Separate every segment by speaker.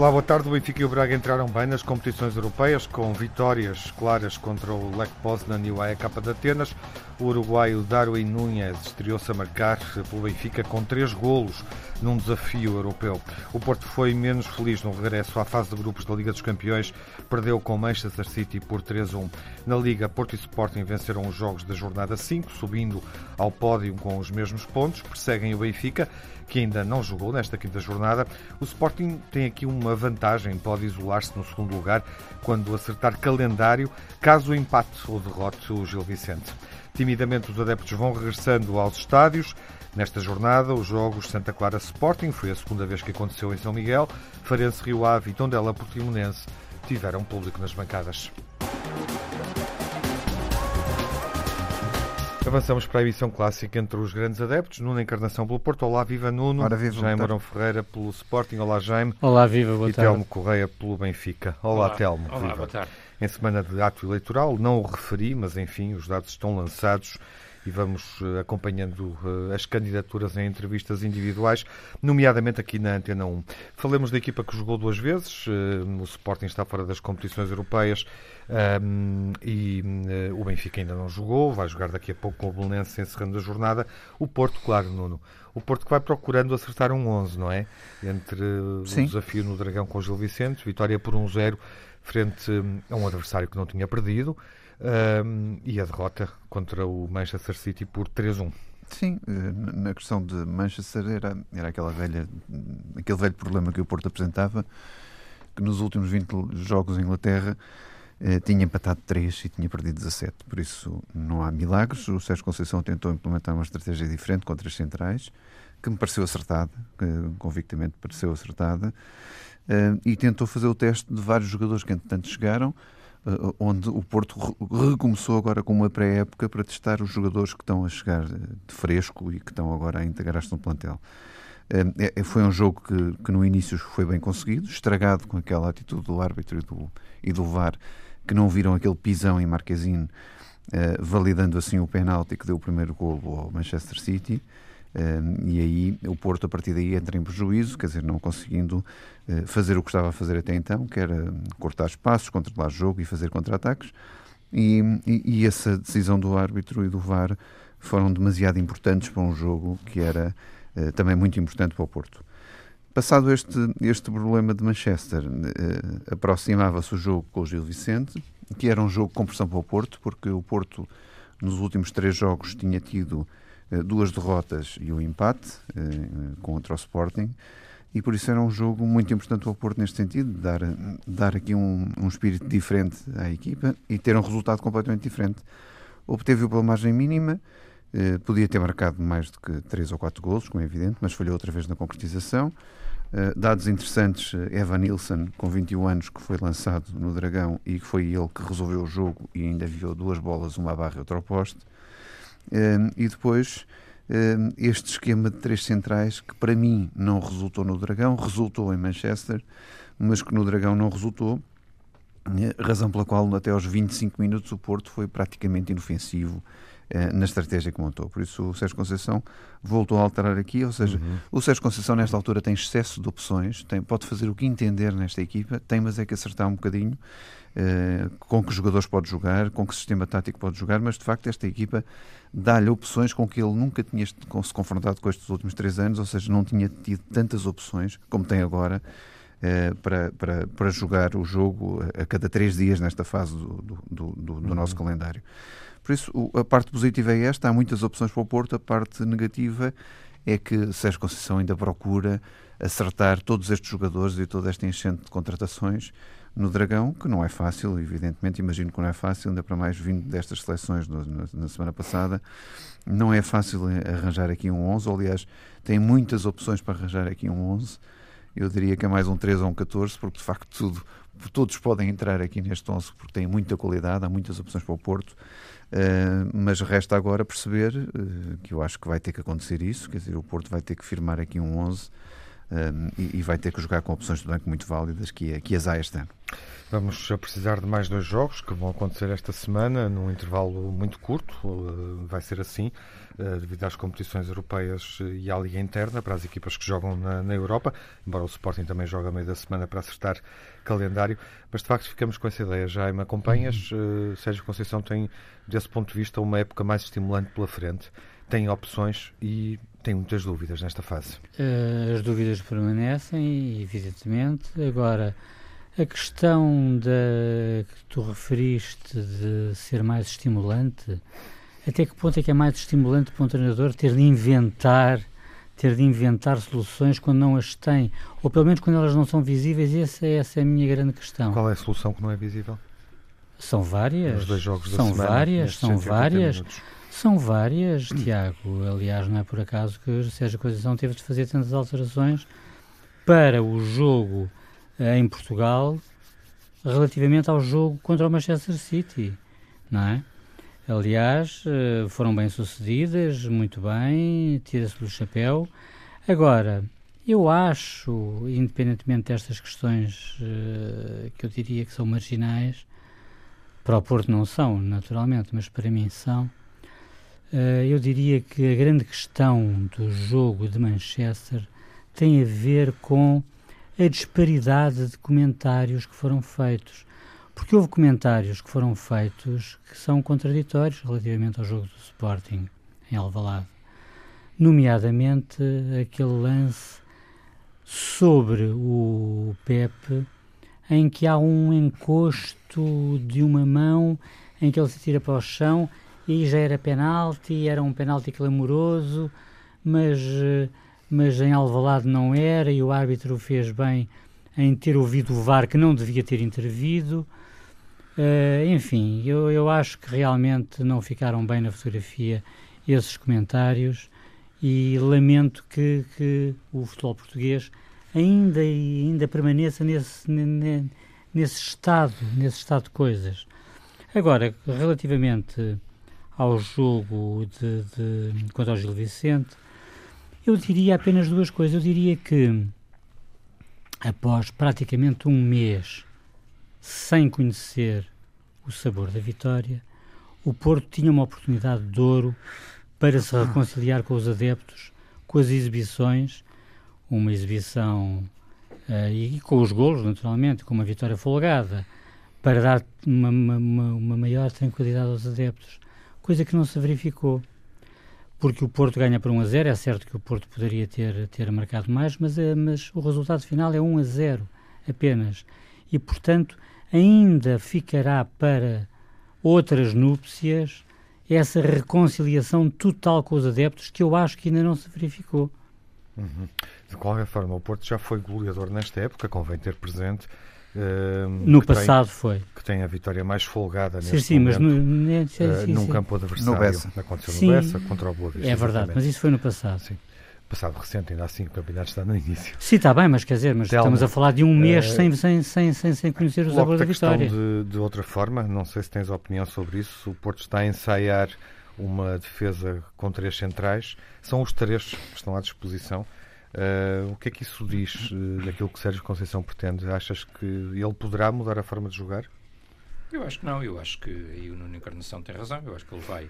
Speaker 1: Olá, boa tarde. O Benfica e o Braga entraram bem nas competições europeias, com vitórias claras contra o Lech Poznan e o AEK de Atenas. O uruguaio Darwin Núñez estreou-se a marcar pelo Benfica com três golos num desafio europeu. O Porto foi menos feliz no regresso à fase de grupos da Liga dos Campeões, perdeu com Manchester City por 3-1. Na Liga, Porto e Sporting venceram os jogos da jornada 5, subindo ao pódio com os mesmos pontos, perseguem o Benfica, que ainda não jogou nesta quinta jornada. O Sporting tem aqui uma vantagem, pode isolar-se no segundo lugar quando acertar calendário, caso empate ou derrote o Gil Vicente. Timidamente, os adeptos vão regressando aos estádios. Nesta jornada, os jogos Santa Clara Sporting, foi a segunda vez que aconteceu em São Miguel, Farense Rio Ave e Tondela Portimonense tiveram público nas bancadas. Avançamos para a emissão clássica entre os grandes adeptos. Nuno Encarnação pelo Porto. Olá, viva Nuno.
Speaker 2: Ora, viva,
Speaker 1: Jaime Marão Ferreira pelo Sporting. Olá, Jaime.
Speaker 3: Olá, viva, boa
Speaker 1: e
Speaker 3: tarde.
Speaker 1: Telmo Correia pelo Benfica. Olá,
Speaker 3: Olá.
Speaker 1: Telmo.
Speaker 3: Olá,
Speaker 1: viva.
Speaker 3: boa tarde.
Speaker 1: Em semana de ato eleitoral, não o referi, mas enfim, os dados estão lançados e vamos eh, acompanhando eh, as candidaturas em entrevistas individuais, nomeadamente aqui na Antena 1. Falemos da equipa que jogou duas vezes, eh, o Sporting está fora das competições europeias ehm, e o Benfica ainda não jogou, vai jogar daqui a pouco com o Belenense encerrando a jornada. O Porto, claro, Nuno. O Porto que vai procurando acertar um 11, não é? Entre
Speaker 2: Sim.
Speaker 1: o desafio no Dragão com o Gil Vicente, vitória por 1-0 frente hum, a um adversário que não tinha perdido hum, e a derrota contra o Manchester City por 3-1.
Speaker 2: Sim, eh, na questão de Manchester era, era aquela velha, aquele velho problema que o Porto apresentava, que nos últimos 20 jogos em Inglaterra eh, tinha empatado 3 e tinha perdido 17. Por isso não há milagres. O Sérgio Conceição tentou implementar uma estratégia diferente com três centrais, que me pareceu acertada, que convictamente pareceu acertada, eh, e tentou fazer o teste de vários jogadores que entretanto chegaram, onde o Porto re- recomeçou agora com uma pré-época para testar os jogadores que estão a chegar eh, de fresco e que estão agora a integrar-se no plantel. Eh, eh, Foi um jogo que, que no início foi bem conseguido, estragado com aquela atitude do árbitro e do, e do VAR, que não viram aquele pisão em Marquezine, eh, validando assim o penalti que deu o primeiro golo ao Manchester City. E aí o Porto, a partir daí, entra em prejuízo, quer dizer, não conseguindo eh, fazer o que estava a fazer até então, que era cortar espaços, controlar jogo e fazer contra-ataques. E, e, e essa decisão do árbitro e do VAR foram demasiado importantes para um jogo que era eh, também muito importante para o Porto. Passado este, este problema de Manchester, eh, aproximava-se o jogo com o Gil Vicente, que era um jogo com pressão para o Porto, porque o Porto, nos últimos três jogos, tinha tido duas derrotas e um empate eh, contra o Sporting, e por isso era um jogo muito importante para o Porto neste sentido, dar, dar aqui um, um espírito diferente à equipa e ter um resultado completamente diferente. Obteve-o pela margem mínima, eh, podia ter marcado mais do que 3 ou 4 golos, como é evidente, mas falhou outra vez na concretização. Eh, dados interessantes, eh, Evan Nilsson, com 21 anos, que foi lançado no Dragão e que foi ele que resolveu o jogo e ainda enviou duas bolas, uma à barra e outra ao poste. E depois este esquema de três centrais que para mim não resultou no Dragão, resultou em Manchester, mas que no Dragão não resultou, eh, razão pela qual até aos 25 minutos o Porto foi praticamente inofensivo eh, na estratégia que montou. Por isso o Sérgio Conceição voltou a alterar aqui, ou seja, o Sérgio Conceição nesta altura tem excesso de opções, tem, pode fazer o que entender nesta equipa, tem mas é que acertar um bocadinho eh, com que jogadores pode jogar, com que sistema tático pode jogar, mas de facto esta equipa dá-lhe opções com que ele nunca tinha se confrontado com estes últimos três anos, ou seja, não tinha tido tantas opções como tem agora eh, para, para, para jogar o jogo a, a cada três dias nesta fase do, do, do- do- do nosso calendário. Por isso, a parte positiva é esta, há muitas opções para o Porto, a parte negativa é que Sérgio Conceição ainda procura acertar todos estes jogadores e toda esta enchente de contratações no Dragão, que não é fácil, evidentemente, imagino que não é fácil, ainda para mais vindo destas seleções no- na, na semana passada, não é fácil arranjar aqui um 11, ou, aliás, tem muitas opções para arranjar aqui um 11, eu diria que é mais um 13 ou um 14, porque de facto tudo, todos podem entrar aqui neste 11 porque tem muita qualidade, há muitas opções para o Porto, Uh, mas resta agora perceber uh, que eu acho que vai ter que acontecer isso, quer dizer, o Porto vai ter que firmar aqui um 11 e, e, vai ter que jogar com opções de banco muito válidas que, que as há este ano.
Speaker 1: Vamos precisar de mais dois jogos que vão acontecer esta semana, num intervalo muito curto, vai ser assim, devido às competições europeias e à Liga Interna, para as equipas que jogam na, na Europa, embora o Sporting também jogue a meio da semana para acertar calendário, mas de facto ficamos com essa ideia. Já me acompanhas, uhum. Sérgio Conceição tem, desse ponto de vista, uma época mais estimulante pela frente, tem opções e tem muitas dúvidas nesta fase.
Speaker 3: As dúvidas permanecem, evidentemente. Agora, a questão da, que tu referiste de ser mais estimulante, até que ponto é que é mais estimulante para um treinador ter de inventar, ter de inventar soluções quando não as tem, ou pelo menos quando elas não são visíveis? Essa, essa é a minha grande questão.
Speaker 1: Qual é a solução que não é visível?
Speaker 3: São várias.
Speaker 1: Os dois jogos
Speaker 3: são
Speaker 1: semana,
Speaker 3: várias, são várias. Minutos. São várias, Tiago. Aliás, não é por acaso que o Sérgio Conceição teve de fazer tantas alterações para o jogo em Portugal relativamente ao jogo contra o Manchester City, não é? Aliás, eh, foram bem sucedidas, muito bem, tira-se do chapéu. Agora, eu acho, independentemente destas questões uh, que eu diria que são marginais, para o Porto não são, naturalmente, mas para mim são, eu diria que a grande questão do jogo de Manchester tem a ver com a disparidade de comentários que foram feitos. Porque houve comentários que foram feitos que são contraditórios relativamente ao jogo do Sporting em Alvalade. Nomeadamente aquele lance sobre o Pepe em que há um encosto de uma mão em que ele se tira para o chão e já era penalti, era um penalti clamoroso, mas mas em Alvalade não era e o árbitro fez bem em ter ouvido o VAR que não devia ter intervido. Uh, enfim, eu, eu acho que realmente não ficaram bem na fotografia esses comentários e lamento que, que o futebol português ainda ainda permaneça nesse, nesse estado, nesse estado de coisas. Agora, relativamente ao jogo de, de, contra o Gil Vicente, eu diria apenas duas coisas. Eu diria que, após praticamente um mês sem conhecer o sabor da vitória, o Porto tinha uma oportunidade de ouro para se reconciliar com os adeptos, com as exibições, uma exibição uh, e com os golos, naturalmente, com uma vitória folgada, para dar uma, uma, uma maior tranquilidade aos adeptos, coisa que não se verificou porque o Porto ganha por 1 a 0. É certo que o Porto poderia ter, ter marcado mais, mas, é, mas o resultado final é 1 a 0 apenas. E, portanto, ainda ficará para outras núpcias essa reconciliação total com os adeptos que eu acho que ainda não se verificou.
Speaker 1: Uhum. De qualquer forma, o Porto já foi goleador nesta época, convém ter presente
Speaker 3: no passado
Speaker 1: tem,
Speaker 3: foi.
Speaker 1: Que tem a vitória mais folgada
Speaker 3: sim, sim,
Speaker 1: momento,
Speaker 3: mas no,
Speaker 1: sim, uh, num sim. campo adversário. No Bessa. Aconteceu sim, no Bessa contra o Boa Vista.
Speaker 3: É verdade, exatamente. mas isso foi no passado.
Speaker 1: Sim. Passado recente, ainda assim, o campeonato está no início.
Speaker 3: Sim, está bem, mas quer dizer, mas Telmo, estamos a falar de um mês uh, sem, sem, sem, sem, sem conhecer o sabor da vitória.
Speaker 1: De, de outra forma, não sei se tens opinião sobre isso, o Porto está a ensaiar uma defesa com três centrais, são os três que estão à disposição. Uh, o que é que isso diz uh, daquilo que Sérgio Conceição pretende? Achas que ele poderá mudar a forma de jogar?
Speaker 4: Eu acho que não, eu acho que aí o Nuno Encarnação tem razão, eu acho que ele vai,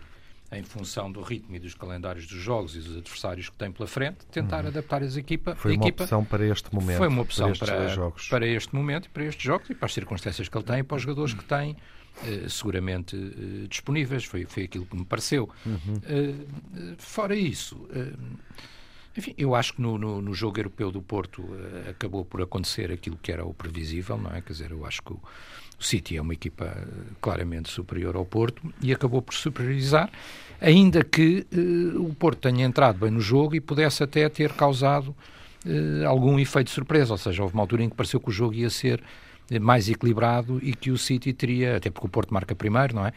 Speaker 4: em função do ritmo e dos calendários dos jogos e dos adversários que tem pela frente, tentar uhum. adaptar as equipa,
Speaker 1: foi uma
Speaker 4: equipa.
Speaker 1: opção para este momento.
Speaker 4: Foi uma opção para, para, jogos. para este momento e para estes jogos e para as circunstâncias que ele tem e para os jogadores que tem. Uh, seguramente uh, disponíveis, foi, foi aquilo que me pareceu. Uhum. Uh, fora isso, enfim, eu acho que no, no, no jogo europeu do Porto uh, acabou por acontecer aquilo que era o previsível, não é? Quer dizer, eu acho que o, o City é uma equipa uh, claramente superior ao Porto e acabou por superiorizar, ainda que uh, o Porto tenha entrado bem no jogo e pudesse até ter causado algum efeito de surpresa, ou seja, houve uma altura em que pareceu que o jogo ia ser mais equilibrado e que o City teria, até porque o Porto marca primeiro, não é?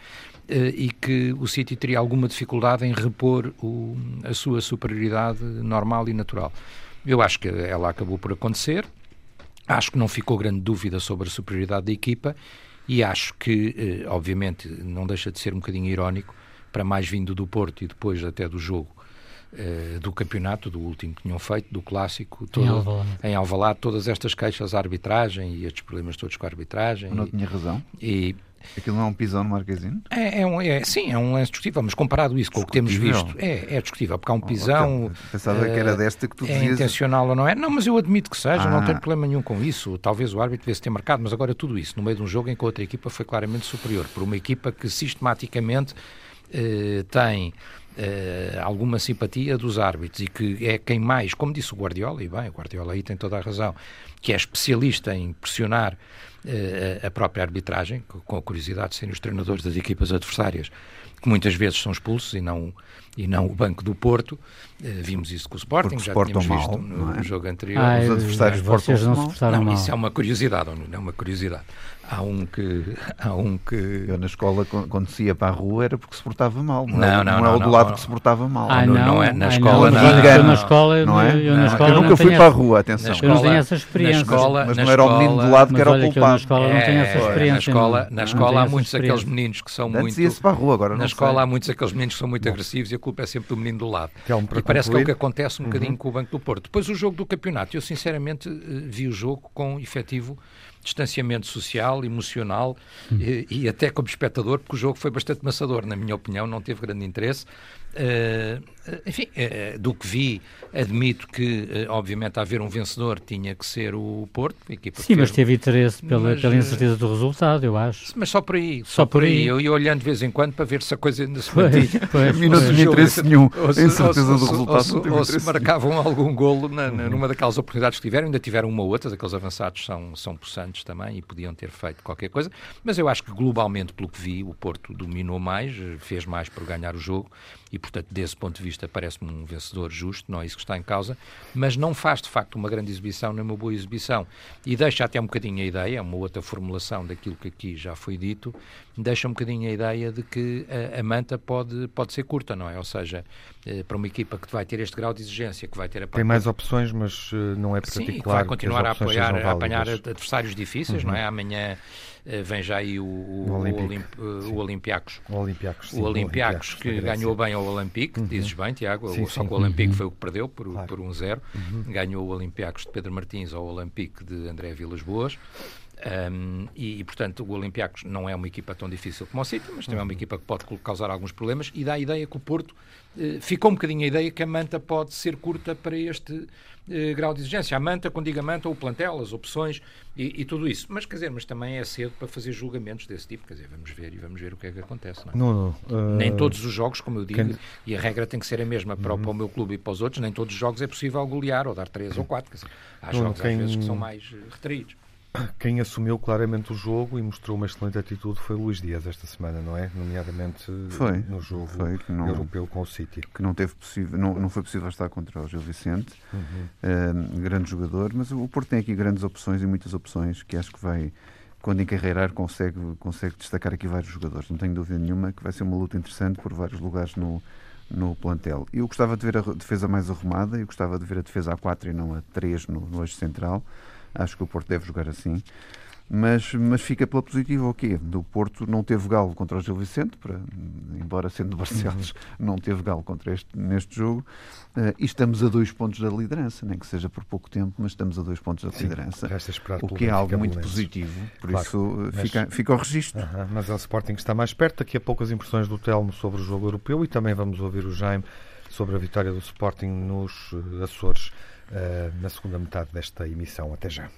Speaker 4: Eh, e que o City teria alguma dificuldade em repor o, a sua superioridade normal e natural. Eu acho que ela acabou por acontecer, acho que não ficou grande dúvida sobre a superioridade da equipa e acho que, eh, obviamente, não deixa de ser um bocadinho irónico, para mais vindo do Porto e depois até do jogo uh, do campeonato, do último que tinham feito, do clássico, todo, em, Alvalade. em Alvalade, todas estas queixas à arbitragem e estes problemas todos com a arbitragem.
Speaker 2: Não e, tinha razão.
Speaker 4: E,
Speaker 2: Aquilo não é um pisão no Marquesino?
Speaker 4: É, é, um, é, sim, é um lance discutível, mas comparado isso com o que temos visto, é, é discutível, porque há um pisão.
Speaker 2: Oh, pensava que era eh, desta que tu
Speaker 4: dizias. É intencional ou não é? Não, mas eu admito que seja, ah. não tenho problema nenhum com isso. Talvez o árbitro devesse ter marcado, mas agora tudo isso, no meio de um jogo em que a outra equipa foi claramente superior, por uma equipa que sistematicamente eh, tem. Uh, alguma simpatia dos árbitros e que é quem mais, como disse o Guardiola, e bem, o Guardiola aí tem toda a razão, que é especialista em pressionar uh, a própria arbitragem, com a curiosidade de serem os treinadores das equipas adversárias, que muitas vezes são expulsos e não, e não o Banco do Porto. Uh, vimos isso com o Sporting,
Speaker 2: Porque
Speaker 4: já tínhamos
Speaker 2: mal,
Speaker 4: visto no,
Speaker 2: é?
Speaker 4: jogo anterior.
Speaker 3: Ah, os adversários vocês não se não,
Speaker 4: mal. Isso é uma curiosidade, não é uma curiosidade. Há um que. Há um que...
Speaker 2: Eu na escola, quando se ia para a rua, era porque se portava mal. Não,
Speaker 4: não,
Speaker 2: é,
Speaker 4: não,
Speaker 2: não, é o do lado que se portava mal.
Speaker 3: Ah, não,
Speaker 4: não, é na escola.
Speaker 3: Não,
Speaker 4: não,
Speaker 3: eu na escola,
Speaker 2: não é?
Speaker 3: eu, na escola
Speaker 2: eu nunca fui para a rua, atenção.
Speaker 3: eu não tenho essa experiência.
Speaker 4: Escola,
Speaker 2: mas, não era o menino do lado que era o culpado.
Speaker 3: na escola não tenho essa experiência.
Speaker 4: Na escola, na escola há muitos daqueles meninos que são muito.
Speaker 2: Antes para a rua, agora
Speaker 4: Na escola há muitos daqueles meninos que são muito agressivos e a culpa é sempre do menino do lado. E parece que é o que acontece um bocadinho com o Banco do Porto. Depois o jogo do campeonato, eu sinceramente eh, vi o jogo com efetivo distanciamento social, emocional hum. e, e, até como espectador, porque o jogo foi bastante maçador, na minha opinião, não teve grande interesse. Uh, enfim, uh, do que vi, admito que, uh, obviamente, a haver um vencedor tinha que ser o Porto.
Speaker 3: Sim, mas teve interesse pela, mas, pela incerteza do resultado, eu acho.
Speaker 4: Mas só por aí, só, só por aí. aí. Eu ia olhando de vez em quando para ver se a coisa ainda se mantinha.
Speaker 2: Não tinha interesse nenhum em certeza do resultado.
Speaker 4: Ou, ou se marcavam algum golo na, na, numa daquelas oportunidades que tiveram, ainda tiveram uma ou outra, aqueles avançados são, são possantes também e podiam ter feito qualquer coisa, mas eu acho que globalmente, pelo que vi, o Porto dominou mais, fez mais por ganhar o jogo e, portanto, desse ponto de vista, parece-me um vencedor justo, não é isso que está em causa, mas não faz de facto uma grande exibição, nem uma boa exibição. E deixa até um bocadinho a ideia, uma outra formulação daquilo que aqui já foi dito, deixa um bocadinho a ideia de que a, a manta pode, pode ser curta, não é? Ou seja, eh, para uma equipa que vai ter este grau de exigência, que vai ter a
Speaker 1: Tem mais opções, mas eh, não é particular. Sim, que
Speaker 4: vai continuar a apoiar, a apanhar adversários difíceis, uhum. não é? Amanhã eh, vem já aí o, o, o, Olimp, o Olympiacos.
Speaker 1: O Olympiacos,
Speaker 4: sim, o Olympiacos que ganhou bem ao Olympique, uhum. dizes bem, Tiago, sim, só sim. que o Olympique uhum. foi o que perdeu por, claro. por 1-0. Um uhum. Ganhou o Olympiacos de Pedro Martins ao Olympique de André Vilas Boas. Um, e, e, portanto, o Olympiacos não é uma equipa tão difícil como o City, mas também é uma uhum. equipa que pode causar alguns problemas e dá a ideia que o Porto, eh, ficou um bocadinho a ideia que a manta pode ser curta para este eh, grau de exigência. A manta, quando digo a manta, o plantel, as opções e, e, tudo isso. Mas, quer dizer, mas também é cedo para fazer julgamentos desse tipo, quer dizer, vamos ver e vamos ver o que é que acontece. Não, é?
Speaker 1: não, não
Speaker 4: uh... Nem todos os jogos, como eu digo, quem... e a regra tem que ser a mesma para, uhum. para, o meu clube e para os outros, nem todos os jogos é possível golear ou dar três ou quatro. Quer dizer, há não, jogos quem... às vezes que são mais eh, retraídos
Speaker 1: quem assumiu claramente o jogo e mostrou uma excelente atitude foi Luís Dias esta semana, não é? Nomeadamente
Speaker 2: foi,
Speaker 1: no jogo
Speaker 2: foi, não,
Speaker 1: europeu com o City.
Speaker 2: Que não, teve possível, não, não foi possível estar contra o Gil Vicente, uhum. uh, grande jogador, mas o Porto tem aqui grandes opções e muitas opções que acho que vai, quando encarreirar, consegue, consegue destacar aqui vários jogadores. Não tenho dúvida nenhuma que vai ser uma luta interessante por vários lugares no, no plantel. Eu gostava de ver a defesa mais arrumada, eu gostava de ver a defesa a 4 e não a 3 no, no eixo central. Acho que o Porto deve jogar assim. Mas, mas fica pela positiva o quê? Do Porto não teve galo contra o Gil Vicente, para, embora sendo Barcelos, não teve galo contra este, neste jogo. Uh, e estamos a dois pontos da liderança, nem que seja por pouco tempo, mas estamos a dois pontos da Sim, liderança. O que é algo muito positivo, por claro, isso eh, fica, mas, fica o registro. Uh
Speaker 1: -huh, mas é o Sporting que está mais perto. Daqui a pouco as impressões do Telmo sobre o jogo europeu e também vamos ouvir o Jaime sobre a vitória do Sporting nos eh, Açores na segunda metade desta emissão. Até já.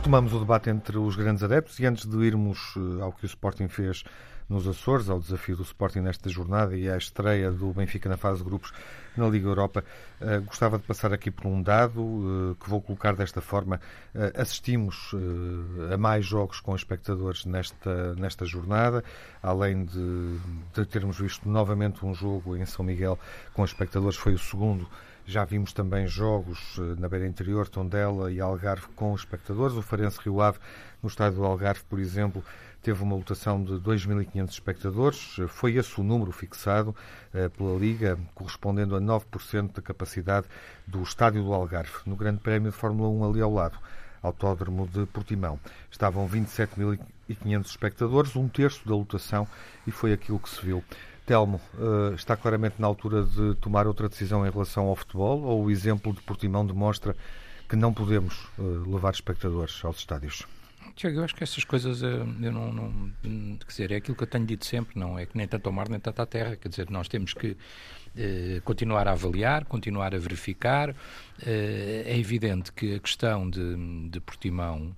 Speaker 1: Retomamos o debate entre os grandes adeptos e antes de irmos eh, ao que o Sporting fez nos Açores, ao desafio do Sporting nesta jornada e à estreia do Benfica na fase de grupos na Liga Europa, uh, gostava de passar aqui por um dado uh, que vou colocar desta forma. Uh, assistimos a mais jogos com espectadores nesta, nesta jornada, além de, de termos visto novamente um jogo em São Miguel com espectadores, foi o segundo já vimos também jogos na beira interior, Tondela e Algarve com espectadores. O Farense Rio Ave, no estádio do Algarve, por exemplo, teve uma lotação de 2.500 espectadores. Foi esse o número fixado eh, pela Liga, correspondendo a 9% da capacidade do estádio do Algarve, no Grande Prémio de Fórmula 1 ali ao lado. Autódromo de Portimão. Estavam 27.000 1.500 espectadores, um terço da lotação, e foi aquilo que se viu. Telmo, uh, está claramente na altura de tomar outra decisão em relação ao futebol ou o exemplo de Portimão demonstra que não podemos uh, levar espectadores aos estádios?
Speaker 4: Tiago, eu acho que essas coisas, eu não, não, quer dizer, é aquilo que eu tenho dito sempre, não é que nem tanto ao mar nem tanto à terra, quer dizer, nós temos que eh, continuar a avaliar, continuar a verificar. Eh, é evidente que a questão de, de Portimão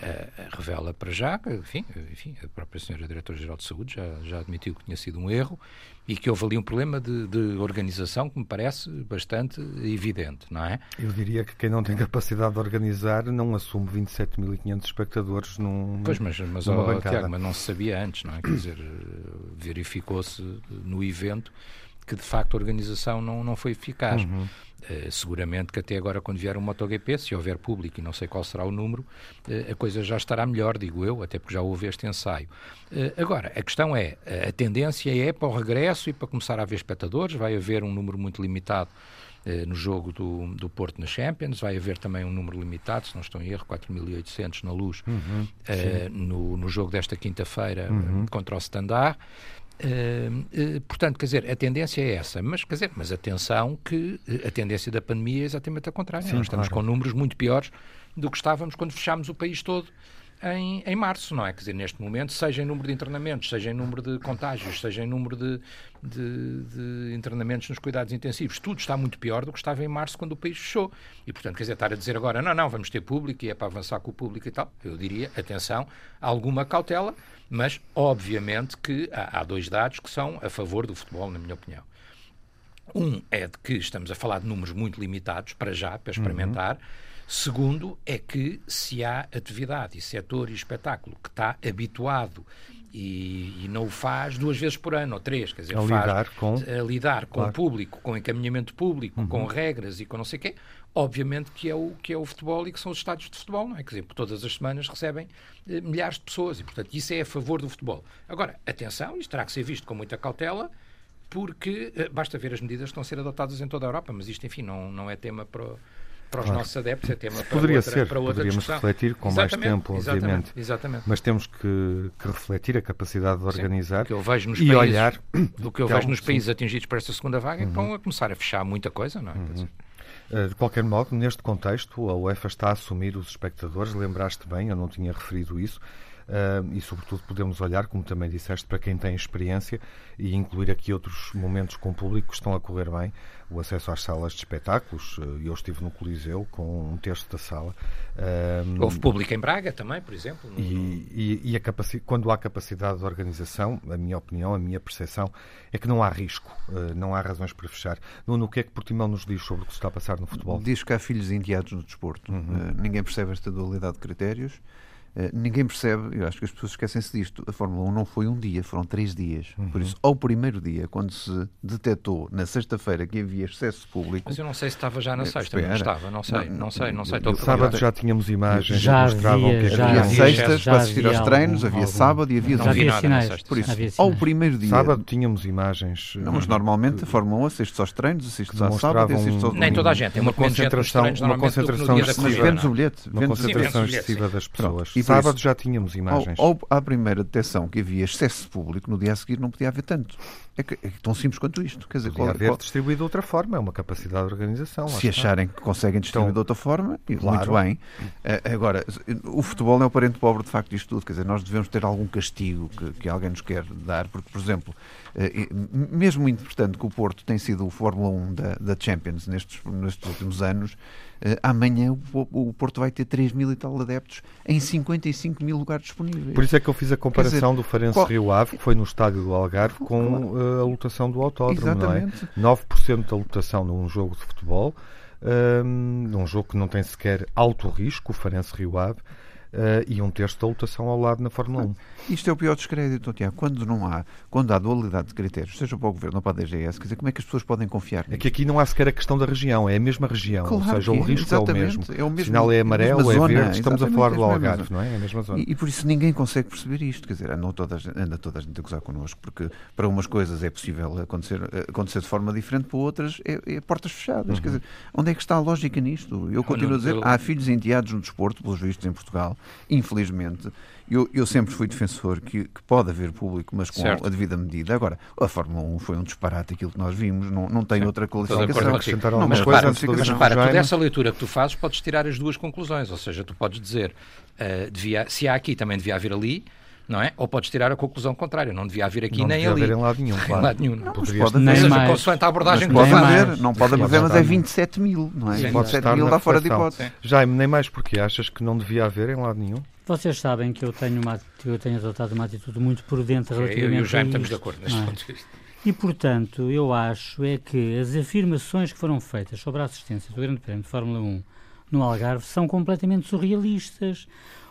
Speaker 4: eh, revela para já, enfim, enfim, a própria senhora Diretora-Geral de Saúde já, já admitiu que tinha sido um erro e que houve ali um problema de, de, organização que me parece bastante evidente, não é?
Speaker 1: Eu diria que quem não tem capacidade de organizar não assume 27.500 espectadores num
Speaker 4: Pois, mas, mas, numa oh, Tiago, mas não se sabia antes, não é? Quer dizer, verificou-se no evento que de facto a organização não, não foi eficaz. Uhum. Uh, seguramente que até agora, quando vier um MotoGP, se houver público e não sei qual será o número, uh, a coisa já estará melhor, digo eu, até porque já houve este ensaio. Uh, agora, a questão é: a tendência é para o regresso e para começar a haver espectadores, vai haver um número muito limitado no jogo do, do Porto na Champions, vai haver também um número limitado, se não estou em erro, 4.800 na luz, uhum, no, no jogo desta quinta-feira uhum. contra o Standard. Uh, uh, portanto, quer dizer, a tendência é essa, mas, quer dizer, mas atenção que a tendência da pandemia é exatamente a contrária. Sim, Nós estamos claro. com números muito piores do que estávamos quando fechámos o país todo em, em março, não é? Quer dizer, neste momento, seja em número de internamentos, seja em número de contágios, seja em número de, de, de, internamentos nos cuidados intensivos, tudo está muito pior do que estava em março quando o país fechou. E, portanto, quer dizer, estar a dizer agora, não, não, vamos ter público e é para avançar com o público e tal, eu diria, atenção, alguma cautela, mas obviamente que há, há dois dados que são a favor do futebol, na minha opinião. Um é de que estamos a falar de números muito limitados, para já, para experimentar. Uhum. Segundo, é que se há atividade e setor e espetáculo que está habituado e, e, não o faz duas vezes por ano ou três, quer dizer,
Speaker 1: a
Speaker 4: faz,
Speaker 1: lidar com,
Speaker 4: a lidar com claro. o público, com encaminhamento público, uhum. com regras e com não sei o quê, obviamente que é, o, que é o futebol e que são os estádios de futebol, não é? Quer dizer, todas as semanas recebem eh, milhares de pessoas e, portanto, isso é a favor do futebol. Agora, atenção, isto terá que ser visto com muita cautela, porque eh, basta ver as medidas que estão a ser adotadas em toda a Europa, mas isto, enfim, não, não é tema para para os claro. nossos adeptos, é tema para
Speaker 1: Poderia
Speaker 4: outra,
Speaker 1: ser,
Speaker 4: para outra
Speaker 1: poderíamos
Speaker 4: discussão.
Speaker 1: refletir com exatamente, mais tempo,
Speaker 4: exatamente,
Speaker 1: obviamente.
Speaker 4: Exatamente.
Speaker 1: Mas temos que, que, refletir a capacidade de organizar
Speaker 4: Sim, que eu vejo nos
Speaker 1: e
Speaker 4: países,
Speaker 1: olhar.
Speaker 4: Do que eu vejo nos países atingidos por esta segunda vaga, uhum. é estão a começar a fechar muita coisa, não é? Uhum.
Speaker 1: Eh, de qualquer modo, neste contexto, a UEFA está a assumir os espectadores. Lembraste bem, eu não tinha referido isso. Uh, e, sobretudo, podemos olhar, como também disseste, para quem tem experiência e incluir aqui outros momentos com o público que estão a correr bem. O acesso às salas de espetáculos. Uh, eu estive no Coliseu com um terço da sala.
Speaker 4: Uh, Houve público em Braga também, por exemplo.
Speaker 1: No... E, e, e quando há capacidade de organização, a minha opinião, a minha percepção, é que não há risco, não há razões para fechar. Nuno, o que é que Portimão nos diz sobre o que se está a passar no futebol?
Speaker 2: Diz que há filhos indiados no desporto. Uhum. ninguém percebe esta dualidade de critérios. Eh, ninguém percebe, eu acho que as pessoas esquecem-se disto. A Fórmula 1 não foi um dia, foram três dias. Uhum. Por isso, ao primeiro dia, quando se detectou na sexta-feira que havia excesso público.
Speaker 4: Mas eu não sei se estava já na eh, sexta, não estava, não sei, não, não sei, não sei.
Speaker 1: No sábado já tínhamos imagens
Speaker 3: já que mostravam havia,
Speaker 2: que havia sextas para assistir aos treinos, havia sábado e havia
Speaker 3: domingo. Havia sinais.
Speaker 2: Por isso, ao primeiro dia.
Speaker 1: Sábado tínhamos imagens.
Speaker 2: Não, mas normalmente a Fórmula 1 assiste aos treinos, assiste ao sábado e assiste ao domingo.
Speaker 4: Nem toda a gente, é uma concentração, uma concentração,
Speaker 2: mas vendes o bilhete,
Speaker 1: uma concentração excessiva das pessoas. Sábado já tínhamos imagens.
Speaker 2: Ou, ou à primeira detecção que havia excesso público, no dia a seguir não podia haver tanto. É, que, é tão simples quanto isto. Quer dizer,
Speaker 1: podia qual, haver qual... distribuído de outra forma, é uma capacidade de organização.
Speaker 2: Se acharem que conseguem distribuir então, de outra forma, claro. muito bem. Uh, agora, o futebol é o parente pobre de facto disto tudo. Quer dizer, nós devemos ter algum castigo que, que alguém nos quer dar, porque, por exemplo, uh, mesmo importante que o Porto tem sido o Fórmula 1 da, da Champions nestes, nestes últimos anos, amanhã o, o, Porto vai ter 3 mil e tal adeptos em 55 mil lugares disponíveis.
Speaker 1: Por isso é que eu fiz a comparação dizer, do Farense qual... Rio Ave, que foi no estádio do Algarve, com uh, a lotação do autódromo, Exatamente. não é? 9% da lotação num jogo de futebol, um, num jogo que não tem sequer alto risco, o Farense Rio Ave, uh, e um terço da lotação ao lado na Fórmula 1.
Speaker 2: Isto é o pior descrédito, Tiago. Quando não há, quando há dualidade de critérios, seja para o governo ou para a DGS, quer dizer, como é que as pessoas podem confiar nisso?
Speaker 1: É que aqui não há sequer a questão da região, é a mesma região, claro, ou seja, o risco é o mesmo. É o mesmo. O sinal é amarelo, é verde, estamos a falar do Algarve, não é? É a mesma zona.
Speaker 2: E, e, por isso ninguém consegue perceber isto, quer dizer, anda toda a gente, anda toda a, gente a gozar connosco, porque para umas coisas é possível acontecer, acontecer de forma diferente, para outras é, é portas fechadas. Uhum. Quer dizer, onde é que está a lógica nisto? Eu continuo a dizer, há filhos enteados no desporto, pelos vistos em Portugal, infelizmente, eu, eu sempre fui defensor que, que, pode haver público, mas com certo. a devida medida. Agora, a Fórmula 1 foi um disparate aquilo que nós vimos, não, não tem Sim. outra qualificação.
Speaker 4: Não, mas repara, mas repara tu dessa leitura que tu fazes podes tirar as duas conclusões, ou seja, tu podes dizer uh, devia, se há aqui, também devia haver ali, não é? Ou podes tirar a conclusão contrária, não devia haver aqui
Speaker 1: não
Speaker 4: nem
Speaker 1: ali.
Speaker 4: Não
Speaker 1: devia haver em lado nenhum, claro. Em lado nenhum.
Speaker 2: Não, pode haver. Nem seja, mais.
Speaker 4: consoante a abordagem
Speaker 2: mas que pode haver, não pode haver, mas é 27 mil, não é? Sim, 27 mil dá fora de hipótese.
Speaker 1: Jaime, nem mais porque achas que não devia haver em lado nenhum?
Speaker 3: Vocês sabem que eu tenho, uma, eu tenho adotado uma atitude muito prudente relativamente eu, eu
Speaker 4: já a estamos de acordo neste é? ponto de vista.
Speaker 3: E, portanto, eu acho é que as afirmações que foram feitas sobre a assistência do Grande Prémio de Fórmula 1 no Algarve são completamente surrealistas,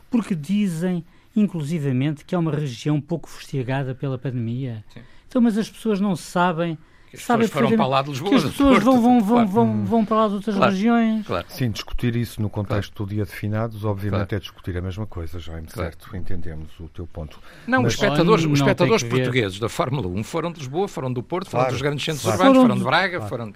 Speaker 3: porque dizem, inclusivamente, que é uma região pouco fustigada pela pandemia. Sim. Então, mas as pessoas não sabem
Speaker 4: que as pessoas foram para lá de Lisboa.
Speaker 3: Que as pessoas vão, vão, vão, vão, vão para lá de outras claro, regiões.
Speaker 1: Claro. Sim, discutir isso no contexto claro. do dia de finados, obviamente claro. é discutir a mesma coisa, Jaime, certo? Entendemos o teu ponto.
Speaker 4: Não, Mas, os espectadores, os espectadores portugueses da Fórmula 1 foram de Lisboa, foram do Porto, foram dos grandes centros urbanos, foram de Braga, foram...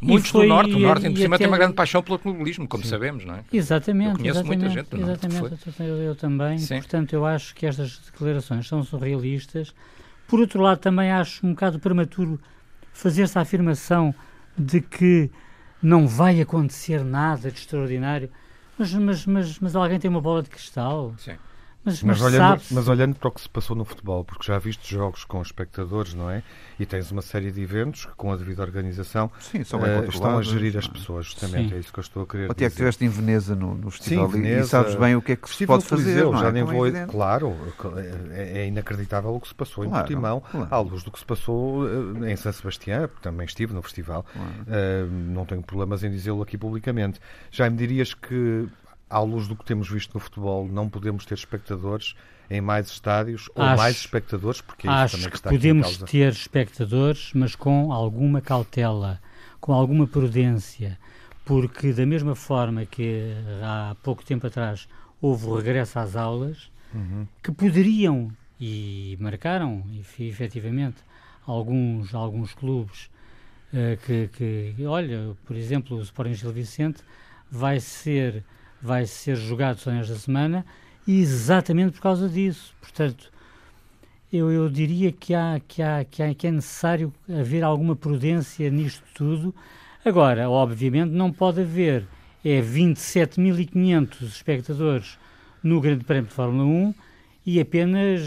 Speaker 4: Muitos foi, do Norte, o Norte, por cima, tem uma grande paixão pelo automobilismo, como Sim. sabemos, não é?
Speaker 3: Exatamente. Eu
Speaker 4: conheço
Speaker 3: exatamente,
Speaker 4: muita gente do
Speaker 3: Exatamente, eu, eu, também. Sim. Portanto, eu acho que estas declarações são surrealistas. Por outro lado, também acho um bocado prematuro fazer-se a afirmação de que não vai acontecer nada de extraordinário, mas, mas, mas, mas alguém tem uma bola de cristal.
Speaker 4: Sim.
Speaker 3: Mas, mas,
Speaker 1: mas, olhando, mas, olhando, para o que se passou no futebol, porque já viste jogos com espectadores, não é? E tens uma série de eventos que, com a devida organização,
Speaker 2: Sim, uh,
Speaker 1: estão a gerir as pessoas, justamente. Sim. É isso que eu estou a querer.
Speaker 2: Até
Speaker 1: que
Speaker 2: estiveste em Veneza no, no festival Sim, Veneza, e sabes bem o que é que se pode fazer. Não é?
Speaker 1: já nem é vou, claro, é, é, inacreditável o que se passou em claro, Portimão, claro. à luz do que se passou eh, em São Sebastião, também estive no festival. Claro. Uh, não tenho problemas em dizê-lo aqui publicamente. Já me dirias que à luz do que temos visto no futebol, não podemos ter espectadores em mais estádios ou
Speaker 3: acho,
Speaker 1: mais espectadores? Porque é
Speaker 3: acho
Speaker 1: também que,
Speaker 3: que está podemos ter espectadores, mas com alguma cautela, com alguma prudência, porque da mesma forma que há pouco tempo atrás houve o regresso às aulas, uhum. que poderiam e marcaram, e, efetivamente, alguns, alguns clubes uh, que, que, olha, por exemplo, o Sporting Gil Vicente vai ser vai ser jogado só nesta semana, exatamente por causa disso. Portanto, eu, eu diria que, há, que, há, que, há, que é necessário haver alguma prudência nisto tudo. Agora, obviamente, não pode haver é 27.500 espectadores no Grande Prémio de Fórmula 1 e apenas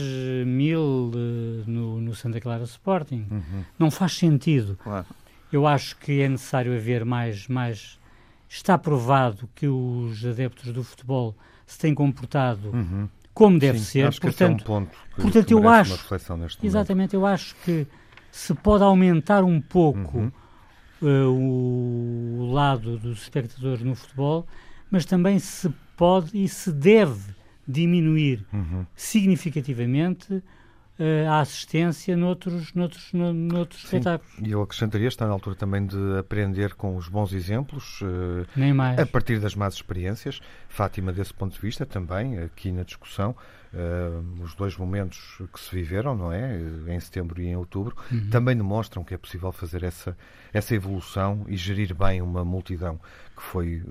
Speaker 3: mil uh, no, no, Santa Clara Sporting. Uhum. Não faz sentido.
Speaker 2: Claro.
Speaker 3: Eu acho que é necessário haver mais, mais, está provado que os adeptos do futebol se têm comportado uhum. como deve
Speaker 1: Sim,
Speaker 3: ser.
Speaker 1: Acho
Speaker 3: portanto,
Speaker 1: que é um ponto que,
Speaker 3: portanto
Speaker 1: que
Speaker 3: eu acho
Speaker 1: exatamente,
Speaker 3: eu acho que se pode aumentar um pouco uhum. uh, o, lado dos espectadores no futebol, mas também se pode e se deve diminuir uhum. significativamente uh, a assistência noutros, noutros, no, noutros espetáculos.
Speaker 1: E eu acrescentaria, está na altura também de aprender com os bons exemplos, uh, a partir das más experiências. Fátima, desse ponto de vista, também, aqui na discussão, uh, os dois momentos que se viveram, não é? Em setembro e em outubro, uhum. também demonstram que é possível fazer essa, essa evolução e gerir bem uma multidão, que foi,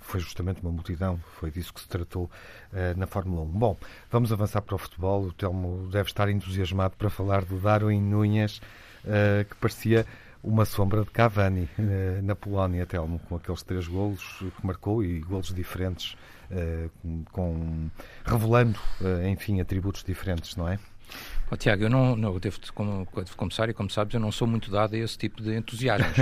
Speaker 1: foi justamente uma multidão, foi disso que se tratou uh, na Fórmula 1. Bom, vamos avançar para o futebol. O Telmo deve estar entusiasmado para falar do Darwin Núñez, uh, que parecia uma sombra de Cavani na Polónia, Telmo, com aqueles três golos que marcou e golos diferentes, com, revelando, enfim, atributos diferentes, não é?
Speaker 4: Oh, Tiago, eu não, não eu devo, como, devo começar e como sabes, eu não sou muito dado a esse tipo de entusiasmos.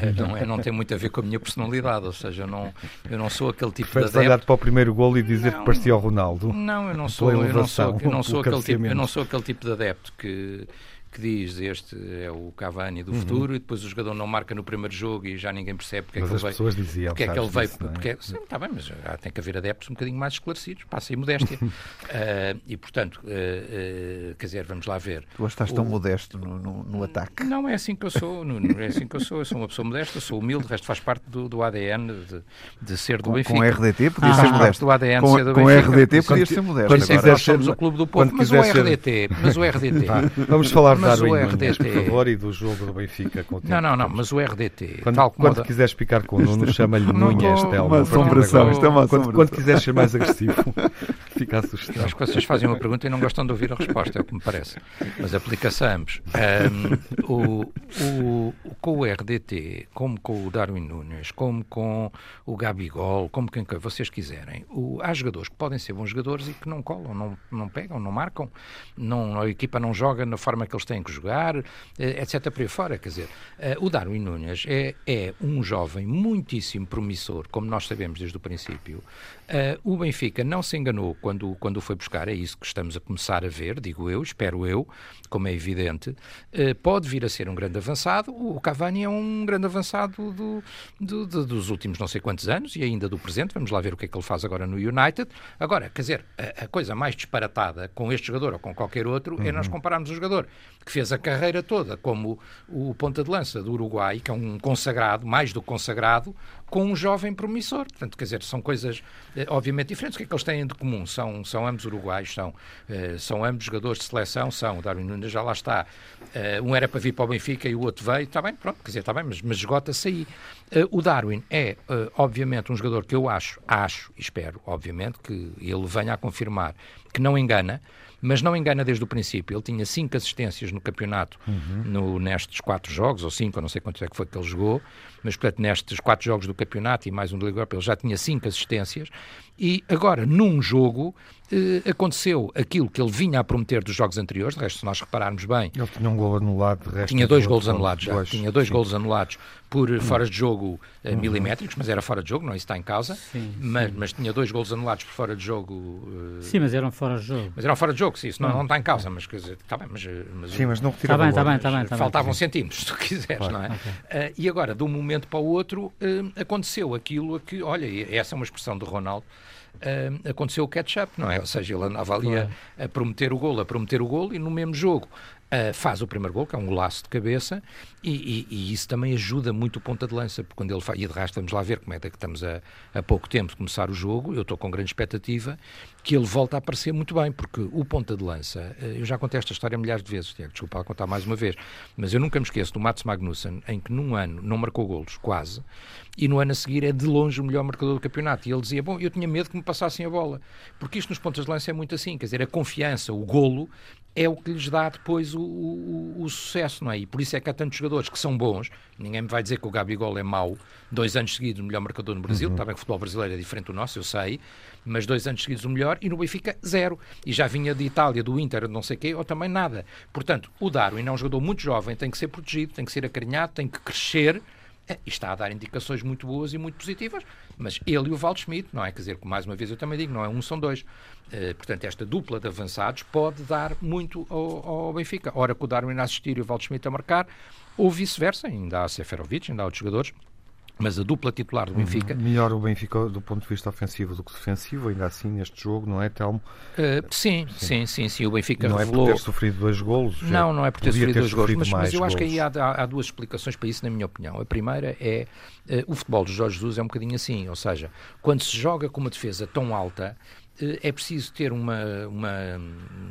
Speaker 4: é, não, é, não tem muito a ver com a minha personalidade, ou seja, eu não, eu não sou aquele tipo
Speaker 1: Preferes
Speaker 4: de adepto...
Speaker 1: olhar para o primeiro gol e dizer não, que parecia o Ronaldo?
Speaker 4: Não, eu não sou, eu não sou, eu não sou, aquele tipo, eu não sou aquele tipo de adepto que que diz este é o Cavani do uhum. futuro e depois o jogador não marca no primeiro jogo e já ninguém percebe porque
Speaker 1: mas
Speaker 4: é que
Speaker 1: ele veio. Diziam,
Speaker 4: porque
Speaker 1: é
Speaker 4: que ele veio.
Speaker 1: Disso, é?
Speaker 4: porque, sim, está bem, mas ah, tem que haver adeptos um bocadinho mais esclarecidos, passa aí modéstia. uh, e portanto, uh, uh, quer dizer, vamos lá ver.
Speaker 2: Tu estás tão modesto no, no, no, ataque.
Speaker 4: Não é assim que eu sou, não, é assim que eu sou. Eu sou uma pessoa modesta, sou humilde, o resto faz parte do, do ADN de, de, ser do
Speaker 2: com,
Speaker 4: Benfica.
Speaker 2: Com RDT podias ah, ser modesto.
Speaker 4: Do ADN
Speaker 2: com,
Speaker 4: ser do
Speaker 2: com
Speaker 4: Benfica.
Speaker 2: RDT podias ser modesto.
Speaker 4: Quando quiser somos o clube do povo, mas o RDT, mas o RDT.
Speaker 1: Vamos falar mas o RDT... por favor, e do jogo do Benfica com o
Speaker 4: Não, não, não, mas o RDT...
Speaker 1: Quando, tal quando da... quiseres picar com o Nuno, chama-lhe Nunhas, Telma.
Speaker 2: Uma assombração, isto é uma
Speaker 1: assombração. Quando, quando quiseres ser mais agressivo, fica assustado.
Speaker 4: Acho que vocês fazem uma pergunta e não gostam de ouvir a resposta, é o que me parece. Mas aplica-se a ambos. Um, o, o, com o RDT, como com o Darwin Nunes, como com o Gabigol, como quem vocês quiserem, o, há jogadores que podem ser bons jogadores e que não colam, não, não pegam, não marcam, não, a equipa não joga na forma que eles têm que jogar, eh, etc. por aí fora. Quer dizer, eh, o Darwin Nunes é, é um jovem muitíssimo promissor, como nós sabemos desde o princípio. Uh, o Benfica não se enganou quando, quando o foi buscar, é isso que estamos a começar a ver, digo eu, espero eu, como é evidente. Uh, pode vir a ser um grande avançado. O Cavani é um grande avançado do, do, do, dos últimos não sei quantos anos e ainda do presente. Vamos lá ver o que é que ele faz agora no United. Agora, quer dizer, a, a coisa mais disparatada com este jogador ou com qualquer outro uhum. é nós uhum. compararmos o jogador que fez a carreira toda como o ponta de lança do Uruguai, que é um consagrado, mais do que consagrado, com um jovem promissor. Portanto, quer dizer, são coisas eh, obviamente diferentes. O que é que eles têm de comum? São, são ambos uruguaios, são, uh, são ambos jogadores de seleção, são. O Darwin Nunes já lá está. Uh, um era para vir para o Benfica e o outro veio. Está bem, pronto, quer dizer, está bem, mas, mas esgota-se aí. O Darwin é, obviamente, um jogador que eu acho, acho, espero, obviamente, que ele venha a confirmar que não engana mas não engana desde o princípio. Ele tinha cinco assistências no campeonato uhum. no, nestes quatro jogos, ou cinco, eu não sei quantos é que foi que ele jogou, mas portanto nestes quatro jogos do campeonato e mais um do Liga Europa, ele já tinha cinco assistências e agora num jogo eh, aconteceu aquilo que ele vinha a prometer dos jogos anteriores, de resto se nós repararmos bem...
Speaker 1: Ele tinha um gol anulado, de resto...
Speaker 4: Tinha dois golos anulados já, dois, tinha dois sim. golos anulados por hum. fora de jogo uh, milimétricos, mas era fora de jogo, não isso está em causa, sim, mas, sim. mas tinha dois golos anulados por fora de jogo... Uh,
Speaker 3: sim, mas eram fora de jogo.
Speaker 4: Mas eram fora de jogo, sim, isso não, não está em causa, mas quer dizer, está bem, mas... mas
Speaker 1: sim, mas não
Speaker 3: retira está bem, está bem, está bem,
Speaker 4: Faltavam centímetros, se tu quiseres, claro. não é? Okay. Uh, e agora, de um momento para o outro, aconteceu aquilo a que, olha, essa é uma expressão de Ronaldo, uh, aconteceu o catch-up, não é? Ou seja, ele andava ali a, a, prometer o golo, a prometer o golo e no mesmo jogo uh, faz o primeiro gol, que é um golaço de cabeça, e, e, e, isso também ajuda muito o ponta de lança, porque quando ele faz, e de resto vamos lá ver como é que estamos a, a pouco tempo de começar o jogo, eu estou com grande expectativa, que ele volta a aparecer muito bem, porque o ponta de lança, uh, eu já contei esta história milhares de vezes, Tiago, desculpa a contar mais uma vez, mas eu nunca me esqueço do Mats Magnussen, em que num ano não marcou golos, quase, e no ano a seguir é de longe o melhor marcador do campeonato. E ele dizia: Bom, eu tinha medo que me passassem a bola, porque isto nos pontos de lança é muito assim, quer dizer, a confiança, o golo, é o que lhes dá depois o, o, o, sucesso, não é? E por isso é que há tantos jogadores que são bons. Ninguém me vai dizer que o Gabigol é mau. Dois anos seguidos o melhor marcador no Brasil. Uhum. Está bem que o futebol brasileiro é diferente do nosso, eu sei. Mas dois anos seguidos o melhor e no Benfica zero. E já vinha de Itália, do Inter, não sei quê, ou também nada. Portanto, o Darwin é um jogador muito jovem, tem que ser protegido, tem que ser acarinhado, tem que crescer é, está a dar indicações muito boas e muito positivas, mas ele e o Val Schmidt, não é? Quer dizer, mais uma vez eu também digo, não é um, são dois. Uh, portanto, esta dupla de avançados pode dar muito ao, ao Benfica. Ora, com o Darwin a assistir e o Val Schmidt a marcar, ou vice-versa, ainda há Seferovic, ainda há outros jogadores mas a dupla titular do Benfica.
Speaker 1: Uhum. Melhor o Benfica do ponto de vista ofensivo do que defensivo, ainda assim neste jogo, não é, Telmo?
Speaker 4: Uh, sim, sim, sim, sim, O Benfica
Speaker 1: não
Speaker 4: revelou...
Speaker 1: é por ter sofrido dois golos.
Speaker 4: Não, não é por ter sofrido dois golos, mas, mas, eu acho que aí há, há, duas explicações para isso, na minha opinião. A primeira é uh, o futebol do Jorge Jesus é um bocadinho assim, ou seja, quando se joga com uma defesa tão alta, eh, é preciso ter uma, uma,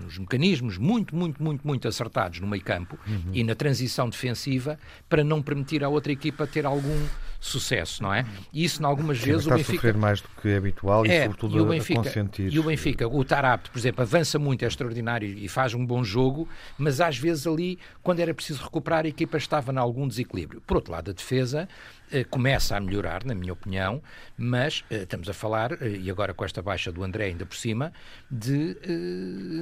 Speaker 4: uns mecanismos muito, muito, muito, muito acertados no meio campo uhum. e na transição defensiva para não permitir à outra equipa ter algum sucesso, não é? E isso, em algumas Sim, vezes,
Speaker 1: o Benfica... a sofrer mais do que é habitual
Speaker 4: é,
Speaker 1: e, sobretudo, e o Benfica, a consentir.
Speaker 4: E o Benfica, o Tarapte, por exemplo, avança muito, é extraordinário e faz um bom jogo, mas às vezes ali, quando era preciso recuperar, a equipa estava em algum desequilíbrio. Por outro lado, a defesa eh, começa a melhorar, na minha opinião, mas eh, estamos a falar, eh, e agora com esta baixa do André ainda por cima, de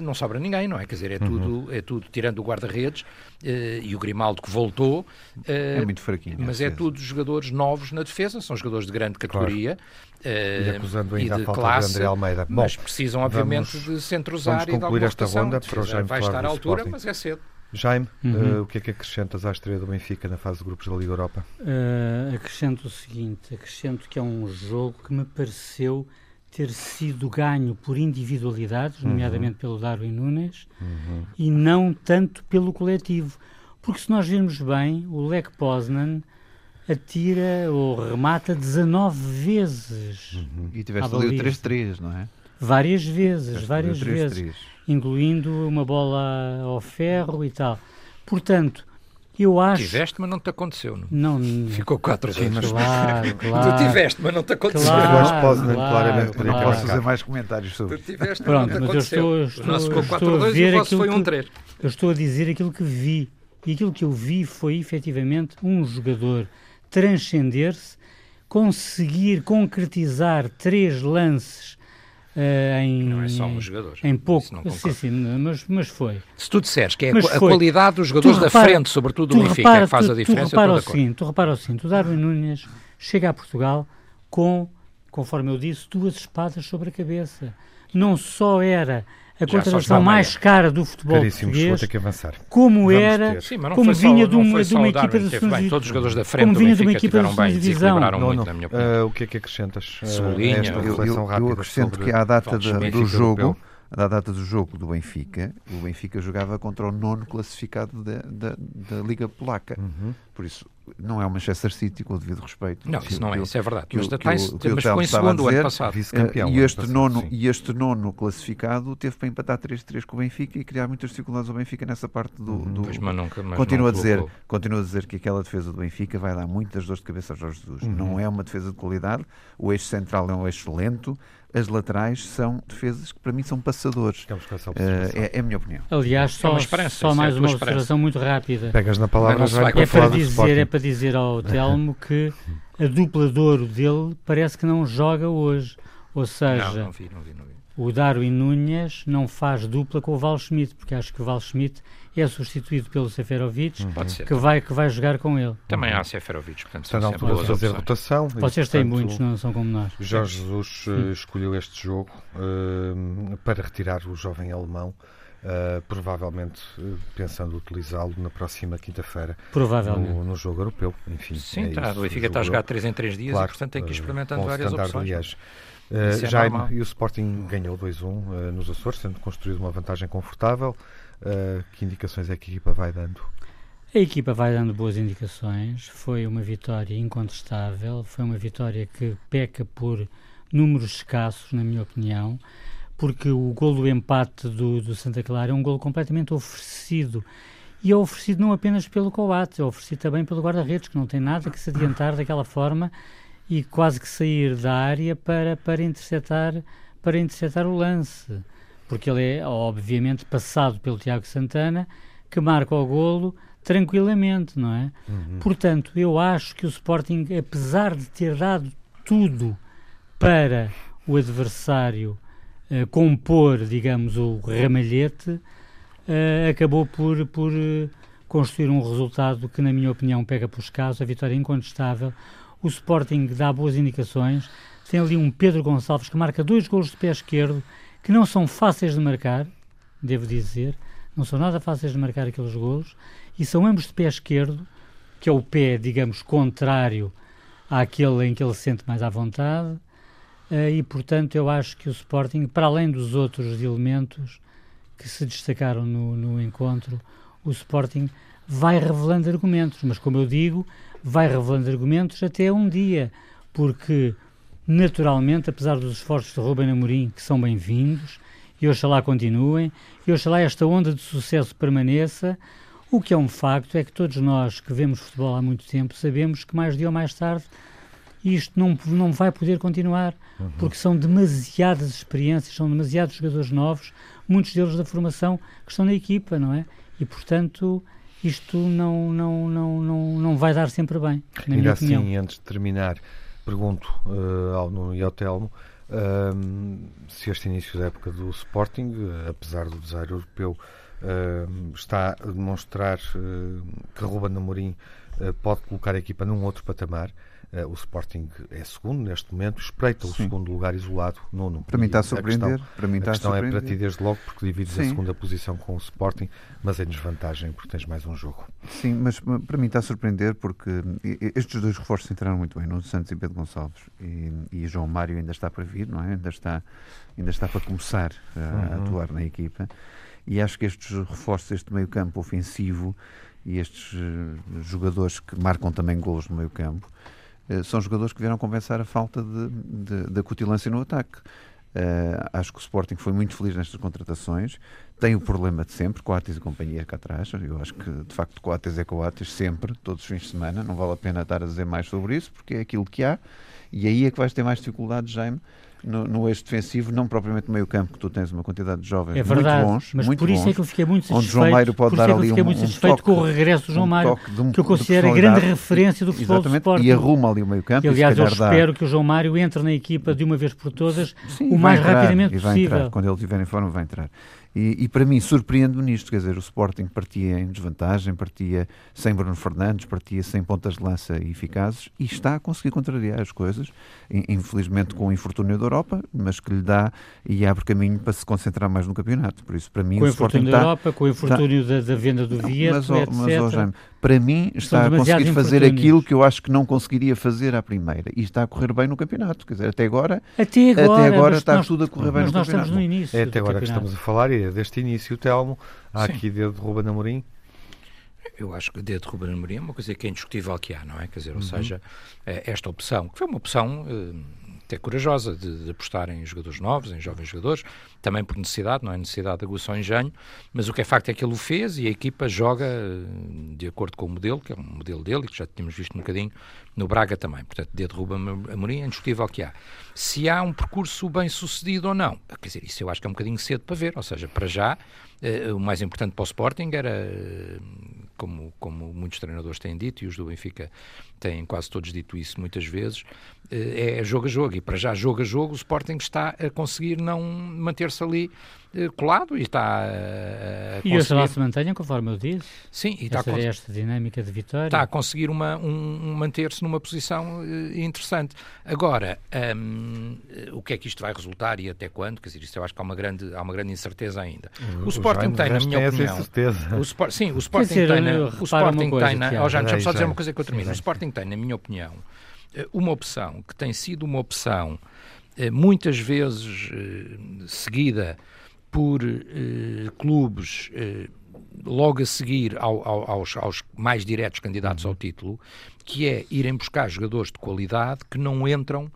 Speaker 4: não sobra ninguém, não é? Quer dizer, é, uhum. tudo, é tudo, tirando o guarda-redes e o Grimaldo que voltou.
Speaker 2: é muito fraquinho.
Speaker 4: Mas é tudo jogadores novos na defesa, são jogadores de grande categoria.
Speaker 1: Claro. e acusando ainda e de a falta classe, de André Almeida.
Speaker 4: Bom, mas precisam, obviamente, vamos, de se entrosar e de alguma esta ronda para o Jaime Vai estar à altura, mas é cedo.
Speaker 1: Jaime, uhum. uh, o que é que acrescentas à estreia do Benfica na fase de grupos da Liga Europa?
Speaker 3: Uh, acrescento o seguinte: acrescento que é um jogo que me pareceu ter sido ganho por individualidades, uhum. nomeadamente pelo Darwin Nunes, uhum. e não tanto pelo coletivo. Porque se nós virmos bem, o Lech Poznan atira ou remata 19 vezes.
Speaker 2: Uhum. E tiveste ali o 3-3, não é?
Speaker 3: Várias vezes, várias vezes incluindo uma bola ao ferro e tal. Portanto, eu acho.
Speaker 4: Tiveste, mas não te aconteceu.
Speaker 3: Não, não
Speaker 4: Ficou 4
Speaker 3: sim, mas claro, claro.
Speaker 4: Tu tiveste, mas não te aconteceu.
Speaker 3: Claro,
Speaker 1: Posso,
Speaker 3: claro,
Speaker 1: claramente,
Speaker 3: claro.
Speaker 2: Não posso fazer mais comentários sobre
Speaker 4: Tu tiveste,
Speaker 3: Pronto,
Speaker 4: mas não te
Speaker 3: mas eu
Speaker 4: aconteceu.
Speaker 3: estou, estou,
Speaker 4: o nosso ficou
Speaker 3: estou a
Speaker 4: 4 2 e o vosso foi
Speaker 3: que-
Speaker 4: 1 3
Speaker 3: Eu estou a dizer aquilo que vi. E aquilo que eu vi foi efetivamente um jogador transcender-se, conseguir concretizar três lances em,
Speaker 4: Não é só um jogador.
Speaker 3: em pouco. Sim, sim, mas, mas foi.
Speaker 4: Se tu disseres que é a
Speaker 3: Mas
Speaker 4: a
Speaker 3: foi.
Speaker 4: qualidade dos jogadores
Speaker 3: Tu
Speaker 4: da
Speaker 3: repara-
Speaker 4: frente, sobretudo
Speaker 3: Tu
Speaker 4: do Benfica, é
Speaker 3: repara,
Speaker 4: que faz
Speaker 3: tu,
Speaker 4: a
Speaker 3: tu
Speaker 4: diferença,
Speaker 3: repara
Speaker 4: de acordo.
Speaker 3: seguinte, tu repara o seguinte, o Darwin Nunes chega a Portugal com, conforme eu disse, duas espadas sobre a cabeça. Não só era a contratação mais cara do futebol
Speaker 1: Caríssimos,
Speaker 3: português,
Speaker 1: que avançar.
Speaker 3: como
Speaker 1: Vamos
Speaker 3: era.
Speaker 4: Sim, mas não
Speaker 3: como
Speaker 4: foi só,
Speaker 3: vinha de uma, de uma equipa da
Speaker 4: teve
Speaker 3: segunda divisão.
Speaker 4: Todos os jogadores da frente
Speaker 3: Como
Speaker 4: do
Speaker 3: vinha de uma
Speaker 4: Benfica
Speaker 3: equipa da
Speaker 4: tiveram bem,
Speaker 3: segunda divisão.
Speaker 4: desequilibraram
Speaker 1: Não,
Speaker 4: muito,
Speaker 1: não.
Speaker 4: na minha opinião.
Speaker 1: Ah, o que é que acrescentas? ah,
Speaker 4: Cebolinha.
Speaker 1: a esta
Speaker 4: Eu-
Speaker 2: eu,
Speaker 1: reflexão
Speaker 2: eu, acrescento que à data do jogo, à data do jogo do Benfica, o Benfica jogava contra o nono classificado da, da, da Liga Polaca.
Speaker 1: Uhum.
Speaker 2: Por isso, não é o Manchester City, com o devido respeito.
Speaker 4: Não, isso não é, isso é verdade.
Speaker 2: que
Speaker 4: Mas,
Speaker 2: que o- que
Speaker 4: mas ficou em segundo o ano
Speaker 2: dizer,
Speaker 4: passado.
Speaker 1: Vice-campeão.
Speaker 2: E,
Speaker 1: ano
Speaker 2: este
Speaker 1: passado,
Speaker 2: nono, e este nono classificado teve para empatar 3-3 com o Benfica e criar muitas dificuldades ao Benfica nessa parte do.
Speaker 1: Uhum.
Speaker 2: do-
Speaker 4: Pois, mas nunca, mas
Speaker 2: Continuo
Speaker 4: não
Speaker 2: a, dizer,
Speaker 4: colocou.
Speaker 2: continuo a dizer que aquela defesa do Benfica vai dar muitas dores de cabeça a Jorge Jesus.
Speaker 1: Uhum.
Speaker 2: Não é uma defesa de qualidade, o eixo central é um eixo lento, as laterais são defesas que para mim são passadores. Eh, é, é a minha opinião.
Speaker 3: Aliás,
Speaker 4: É
Speaker 3: só,
Speaker 4: uma esperança,
Speaker 3: só
Speaker 4: é
Speaker 3: mais uma
Speaker 4: esperança.
Speaker 3: observação muito rápida.
Speaker 1: Pegas na palavra já para
Speaker 3: É para, dizer, é para dizer ao Telmo que a dupla de ouro dele parece que não joga hoje. Ou seja,
Speaker 4: não vi, não vi, não vi.
Speaker 3: o Darwin Núñez não faz dupla com o Val Schmidt, porque acho que o Val Schmidt é substituído pelo Seferovic,
Speaker 4: Pode ser.
Speaker 3: que vai, que vai jogar com ele.
Speaker 4: Também há Seferovic, portanto,
Speaker 1: Está na altura de fazer rotação. e,
Speaker 3: Vocês têm
Speaker 1: portanto,
Speaker 3: muitos, não são como nós.
Speaker 1: Jorge Jesus eh, escolheu este jogo eh, para retirar o jovem alemão, eh, provavelmente eh, pensando utilizá-lo na próxima quinta-feira
Speaker 3: Provavelmente.
Speaker 1: no, no jogo europeu. Enfim,
Speaker 4: Sim,
Speaker 1: é
Speaker 4: tá,
Speaker 1: isso,
Speaker 4: o Benfica está a jogar 3 em 3 dias
Speaker 1: Claro,
Speaker 4: e, portanto, tem que ir experimentando várias opções.
Speaker 1: Uh,
Speaker 4: é
Speaker 1: Jaime,
Speaker 4: normal.
Speaker 1: e o Sporting ganhou 2-1 uh, nos Açores, tendo construído uma vantagem confortável. Uh, que indicações é que a equipa vai dando?
Speaker 3: A equipa vai dando boas indicações. Foi uma vitória incontestável. Foi uma vitória que peca por números escassos, na minha opinião, porque o gol do empate do, do Santa Clara é um gol completamente oferecido. E é oferecido não apenas pelo Coates, é oferecido também pelo guarda-redes, que não tem nada que se adiantar daquela forma e quase que sair da área para, para, interceptar, para interceptar o lance. Porque ele é, obviamente, passado pelo Tiago Santana, que marca o golo tranquilamente, não é? Portanto, eu acho que o Sporting, apesar de ter dado tudo para o adversário eh, compor, digamos, o ramalhete, eh, acabou por, por eh, construir um resultado que, na minha opinião, pega pelos casos, a vitória é incontestável. O Sporting dá boas indicações. Tem ali um Pedro Gonçalves que marca dois golos de pé esquerdo, que não são fáceis de marcar, devo dizer. Não são nada fáceis de marcar aqueles golos. E são ambos de pé esquerdo, que é o pé, digamos, contrário àquele em que ele se sente mais à vontade. Eh, e, portanto, eu acho que o Sporting, para além dos outros elementos que se destacaram no, no encontro, o Sporting vai revelando argumentos. Mas, como eu digo, vai revelando argumentos até um dia, porque, naturalmente, apesar dos esforços de Ruben Amorim, que são bem-vindos, e oxalá continuem, e oxalá esta onda de sucesso permaneça, o que é um facto é que todos nós que vemos futebol há muito tempo sabemos que mais dia ou mais tarde isto não, não vai poder continuar, porque são demasiadas experiências, são demasiados jogadores novos, muitos deles da formação que estão na equipa, não é? E, portanto, isto não, não, não, não, não vai dar sempre bem, na
Speaker 1: Ainda
Speaker 3: minha
Speaker 1: assim,
Speaker 3: opinião.
Speaker 1: antes de terminar, pergunto uh, ao Nuno e ao Telmo uh, se este início da época do Sporting, uh, apesar do desaire europeu, está a demonstrar que Ruben Amorim pode colocar a equipa num outro patamar. Uh, o Sporting é segundo neste momento, espreita o
Speaker 2: Sim.
Speaker 1: segundo lugar isolado, nono.
Speaker 2: Para mim está a surpreender.
Speaker 1: questão,
Speaker 2: para mim
Speaker 1: a
Speaker 2: está a
Speaker 1: questão é para ti desde logo, porque divides a
Speaker 2: Sim.
Speaker 1: segunda posição com o Sporting, mas em desvantagem, porque tens mais um jogo.
Speaker 2: Sim, mas para mim está a surpreender porque estes dois reforços entraram muito bem, Nuno Santos e Pedro Gonçalves. E, e João Mário ainda está para vir, não é? Ainda está, ainda está para começar a, a
Speaker 1: Uhum.
Speaker 2: atuar na equipa. E acho que estes reforços, este meio-campo ofensivo e estes eh, jogadores que marcam também golos no meio-campo, eh, são jogadores que vieram compensar a falta de, de, de acutilância no ataque. Eh, acho que o Sporting foi muito feliz nestas contratações, tem o problema de sempre, Coates e companhia cá atrás. Eu acho que, de facto, Coates é Coates sempre, todos os fins de semana. Não vale a pena estar a dizer mais sobre isso, porque é aquilo que há. E aí é que vais ter mais dificuldades, Jaime, no, no eixo defensivo, não propriamente no meio campo, que tu tens uma quantidade de jovens
Speaker 3: é verdade,
Speaker 2: muito bons.
Speaker 3: Mas
Speaker 2: muito
Speaker 3: por isso
Speaker 2: bons,
Speaker 3: é que eu fiquei muito satisfeito.
Speaker 2: Onde João Mário pode dar
Speaker 3: é
Speaker 2: ali
Speaker 3: fiquei
Speaker 2: um,
Speaker 3: muito
Speaker 2: um toque,
Speaker 3: com o regresso do João Mário,
Speaker 2: um,
Speaker 3: que eu considero a grande referência do futebol do Sporting.
Speaker 2: E arruma ali o meio campo.
Speaker 3: E, aliás, eu
Speaker 2: dá...
Speaker 3: espero que o João Mário entre na equipa de uma vez por todas
Speaker 2: Sim,
Speaker 3: o mais
Speaker 2: entrar,
Speaker 3: rapidamente possível.
Speaker 2: Entrar. Quando ele estiver em forma, vai entrar. E, e, para mim surpreende-me nisto, quer dizer, o Sporting partia em desvantagem, partia sem Bruno Fernandes, partia sem pontas de lança eficazes e está a conseguir contrariar as coisas, infelizmente com o infortúnio da Europa, mas que lhe dá e abre caminho para se concentrar mais no campeonato. Por isso, para mim,
Speaker 3: com
Speaker 2: o
Speaker 3: Sporting
Speaker 2: da
Speaker 3: Europa, com o infortúnio está... da, da, venda do Vieto,
Speaker 2: mas,
Speaker 3: etc.
Speaker 2: Mas, oh, Jaime, para mim está a conseguir fazer aquilo que eu acho que não conseguiria fazer à primeira e está a correr bem no campeonato. Quer dizer, até agora,
Speaker 3: até agora,
Speaker 2: até agora está
Speaker 3: nós,
Speaker 2: tudo a correr bem no
Speaker 3: nós
Speaker 2: campeonato.
Speaker 3: Estamos no início
Speaker 1: é até agora campeonato. que estamos a falar e é deste início, Telmo. Há Sim. aqui dedo de Ruben Amorim.
Speaker 4: Eu acho que dedo de Ruben Amorim é uma coisa que é indiscutível que há, não é? Quer dizer, ou uhum. seja, esta opção, que foi uma opção até corajosa de, de, apostar em jogadores novos, em jovens jogadores, também por necessidade, não é necessidade de aguçar o engenho, mas o que é facto é que ele o fez e a equipa joga de acordo com o modelo, que é um modelo dele, que já tínhamos visto um bocadinho no Braga também. Portanto, dedo de Ruben Amorim é indiscutível que há. Se há um percurso bem sucedido ou não, quer dizer, isso eu acho que é um bocadinho cedo para ver, ou seja, para já, eh, o mais importante para o Sporting era como, como muitos treinadores têm dito, e os do Benfica têm quase todos dito isso muitas vezes, eh, é jogo a jogo. E para já, jogo a jogo, o Sporting está a conseguir não manter-se ali colado e está a,
Speaker 3: conseguir... E oxalá se mantenham, conforme eu disse.
Speaker 4: Sim,
Speaker 3: e está a cons... esta dinâmica de vitória.
Speaker 4: Está a conseguir uma, um, manter-se numa posição uh, interessante. Agora, um, o que é que isto vai resultar e até quando? Quer dizer, isto eu acho que há uma grande, há uma grande incerteza ainda.
Speaker 1: O, o Sporting tem, na minha opinião... Certeza.
Speaker 4: O Sport, sim, o Sporting dizer, tem... Na, o Sporting tem... Na, oh, já, deixa-me só dizer uma coisa que eu termino. O Sporting tem, na minha opinião, eh, uma opção que tem sido uma opção muitas vezes seguida por eh, clubes eh, logo a seguir ao, ao, aos, aos, mais diretos candidatos uhum. ao título, que é irem buscar jogadores de qualidade que não entram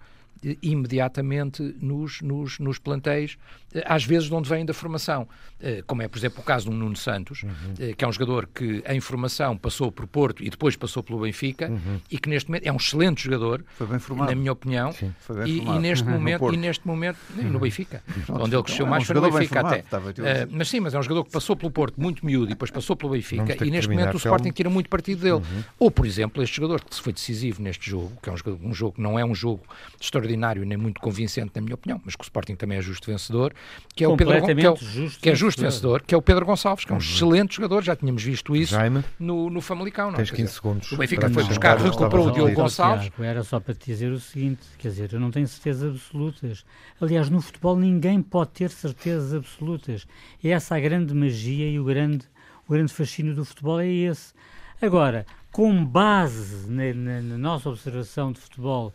Speaker 4: imediatamente nos, nos, nos plantéis às vezes de onde vêm da formação. Eh, como é, por exemplo, o caso do Nuno Santos, uhum. Eh, que é um jogador que em formação passou por Porto e depois passou pelo Benfica uhum. e que neste momento é um excelente jogador,
Speaker 2: Foi bem formado.
Speaker 4: na minha opinião, Sim, e, e, neste uhum. momento, no e neste momento no uhum. Benfica, onde ele cresceu é mais foi no Benfica até. Uh, mas sim, mas é um jogador que passou pelo Porto muito miúdo e depois passou pelo Benfica e neste momento o Sporting tira muito partido dele. Uhum. Ou, por exemplo, este jogador que foi decisivo neste jogo, que é um jogo, um jogo que não é um jogo extraordinário nem muito convincente na minha opinião, mas que o Sporting também é justo vencedor, que é o Pedro que é, o, justo que é justo vencedor, que é o Pedro Gonçalves, que é um uhum. excelente jogador, já tínhamos visto isso Jaime, no, no Famalicão. Não?
Speaker 1: Tens 15 dizer, segundos.
Speaker 4: O Benfica foi buscar, recuperou o Diogo Gonçalves.
Speaker 3: Tiago, era só para te dizer o seguinte, quer dizer, eu não tenho certezas absolutas. Aliás, no futebol ninguém pode ter certezas absolutas. É essa a grande magia e o grande, o grande fascínio do futebol é esse. Agora, com base na, na, na nossa observação de futebol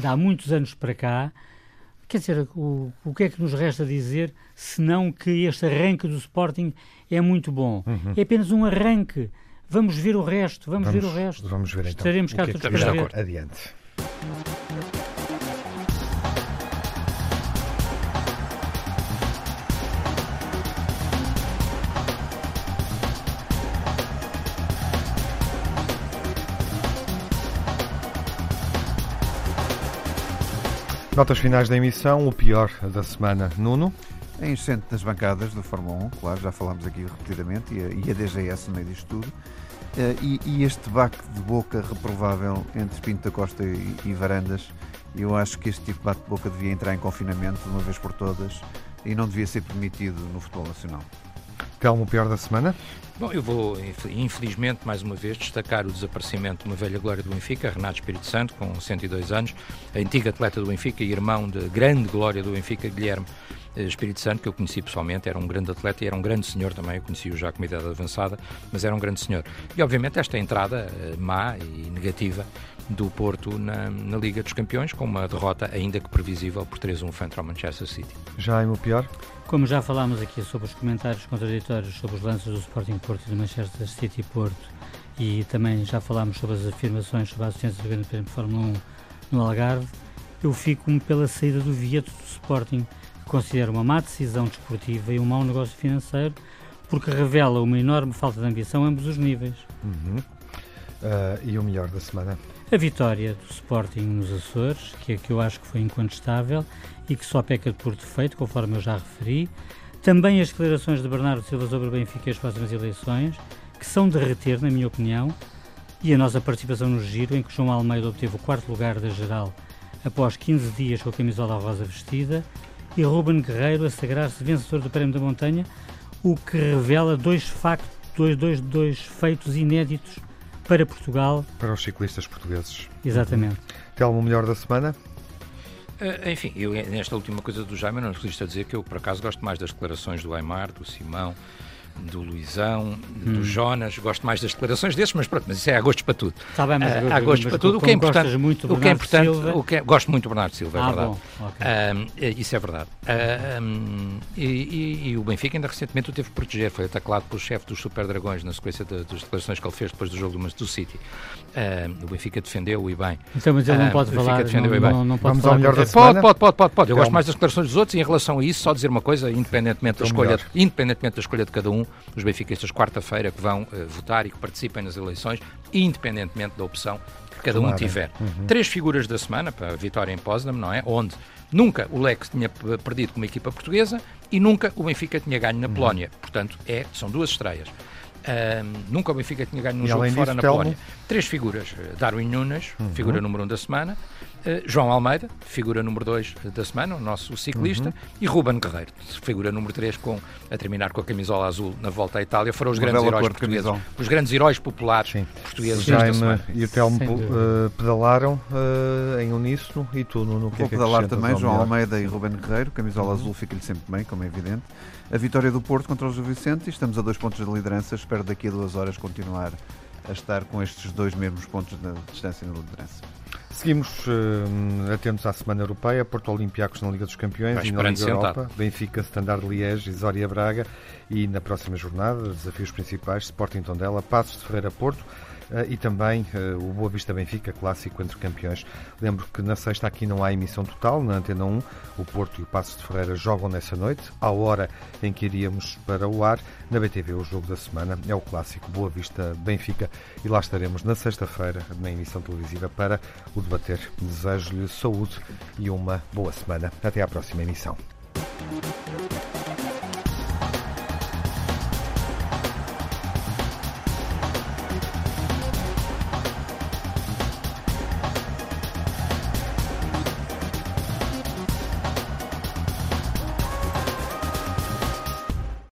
Speaker 3: de há muitos anos para cá, Quer dizer, o, o que é que nos resta dizer senão que este arranque do Sporting é muito bom? Uhum. É apenas um arranque. Vamos ver o resto, vamos, vamos ver o resto.
Speaker 1: Vamos ver então.
Speaker 3: Estaremos cá todos para ver.
Speaker 1: Adiante. Notas finais da emissão, o pior da semana. Nuno?
Speaker 2: É enchente das bancadas da Fórmula 1, claro, já falámos aqui repetidamente, e a, e a DGS no meio disto tudo. Uh, e, e, este baque de boca reprovável entre Pinto da Costa e, e Varandas, eu acho que este tipo de bate de boca devia entrar em confinamento de uma vez por todas e não devia ser permitido no futebol nacional.
Speaker 1: Telmo, o pior da semana?
Speaker 4: Bom, eu vou, infelizmente, mais uma vez, destacar o desaparecimento de uma velha glória do Benfica, Renato Espírito Santo, com 102 anos, a antiga atleta do Benfica e irmão de grande glória do Benfica, Guilherme eh, Espírito Santo, que eu conheci pessoalmente, era um grande atleta e era um grande senhor também, eu conheci-o já com idade avançada, mas era um grande senhor. E, obviamente, esta entrada eh, má e negativa do Porto na, na, Liga dos Campeões, com uma derrota ainda que previsível por 3-1 frente ao Manchester City.
Speaker 1: Já é o pior?
Speaker 3: Como já falámos aqui sobre os comentários contraditórios sobre os lances do Sporting Porto e do Manchester City Porto e também já falámos sobre as afirmações sobre a assistência do Grande Prémio de Fórmula 1 no Algarve, eu fico-me pela saída do Vieto do Sporting, considero uma má decisão desportiva e um mau negócio financeiro, porque revela uma enorme falta de ambição a ambos os níveis.
Speaker 1: Uhum. Uh, e o melhor da semana?
Speaker 3: A vitória do Sporting nos Açores, que é que eu acho que foi incontestável e que só peca por defeito, conforme eu já referi. Também as declarações de Bernardo Silva sobre o Benfica e as próximas eleições, que são de reter, na minha opinião, e a nossa participação no giro, em que João Almeida obteve o quarto lugar da geral após 15 dias com a camisola rosa vestida, e Ruben Guerreiro a sagrar-se vencedor do Prémio da Montanha, o que revela dois factos, dois, dois, dois feitos inéditos para Portugal.
Speaker 1: Para os ciclistas portugueses.
Speaker 3: Exatamente.
Speaker 1: Telmo, melhor da semana?
Speaker 4: Uh, enfim, eu nesta última coisa do Jaime não resisto a dizer que eu por acaso gosto mais das declarações do Aymar, do Simão, do Luizão, hum. do Jonas, gosto mais das declarações desses, mas pronto, mas isso é a gostos para tudo.
Speaker 3: Está bem, mas
Speaker 4: uh, há gostos para tudo. O que é importante, muito o que é importante, o que é, gosto muito do Bernardo Silva, é
Speaker 3: ah,
Speaker 4: verdade.
Speaker 3: Bom, okay.
Speaker 4: uh, isso é verdade. Uh, um, e, e, e, o Benfica ainda recentemente o teve que proteger, foi atacado pelo chefe dos Super Dragões na sequência de, das declarações que ele fez depois do jogo do, do City. o Benfica defendeu e bem.
Speaker 3: Então, mas ele não pode falar. Defendeu não, não, não pode
Speaker 1: Vamos
Speaker 3: falar
Speaker 1: ao melhor da
Speaker 4: semana. Pode, pode, pode, pode. Eu gosto mais das declarações dos outros e em relação a isso, só dizer uma coisa, independentemente da escolha, independentemente da escolha de cada um, os benfiquistas quarta-feira que vão uh, votar e que participem nas eleições, independentemente da opção que cada claro. um tiver. Uhum. Três figuras da semana para a vitória em Potsdam, não é? Onde nunca o Lex tinha perdido com uma equipa portuguesa e nunca o Benfica tinha ganho na uhum. Polónia. Portanto, é, são duas estreias. Um, nunca o Benfica tinha ganho num e jogo fora disso, na Polónia. Três figuras. Darwin Nunes, uhum. figura número um da semana. Uh, João Almeida, figura número 2 da semana, o nosso ciclista, uhum. e Ruben Guerreiro, figura número 3, com, a terminar com a camisola azul na volta à Itália, foram os Uma grandes heróis portugueses, os grandes heróis populares Sim. portugueses.
Speaker 1: O Jaime e o Telmo uh, pedalaram uh, em uníssono e tu, no que Vou é que
Speaker 2: pedalar também, João Almeida e Ruben Guerreiro, camisola uhum. azul fica-lhe sempre bem, como é evidente. A vitória do Porto contra o Gil Vicente e estamos a dois pontos de liderança, espero daqui a duas horas continuar a estar com estes dois mesmos pontos de distância na liderança.
Speaker 1: Seguimos uh, atentos à Semana Europeia, Porto Olympiacos na Liga dos Campeões
Speaker 4: Vai
Speaker 1: e na Liga Europa, Benfica, Standard Liège e Zória Braga. E na próxima jornada, desafios principais, Sporting Tondela, Passos de Ferreira Porto, e também eh, o Boa Vista Benfica, clássico entre campeões. Lembro que na sexta aqui não há emissão total, na Antena 1, o Porto e o Passos de Ferreira jogam nessa noite, à hora em que iríamos para o ar. Na BTV, o jogo da semana é o clássico Boa Vista Benfica e lá estaremos na sexta-feira na emissão televisiva para o debater. Desejo-lhe saúde e uma boa semana. Até à próxima emissão.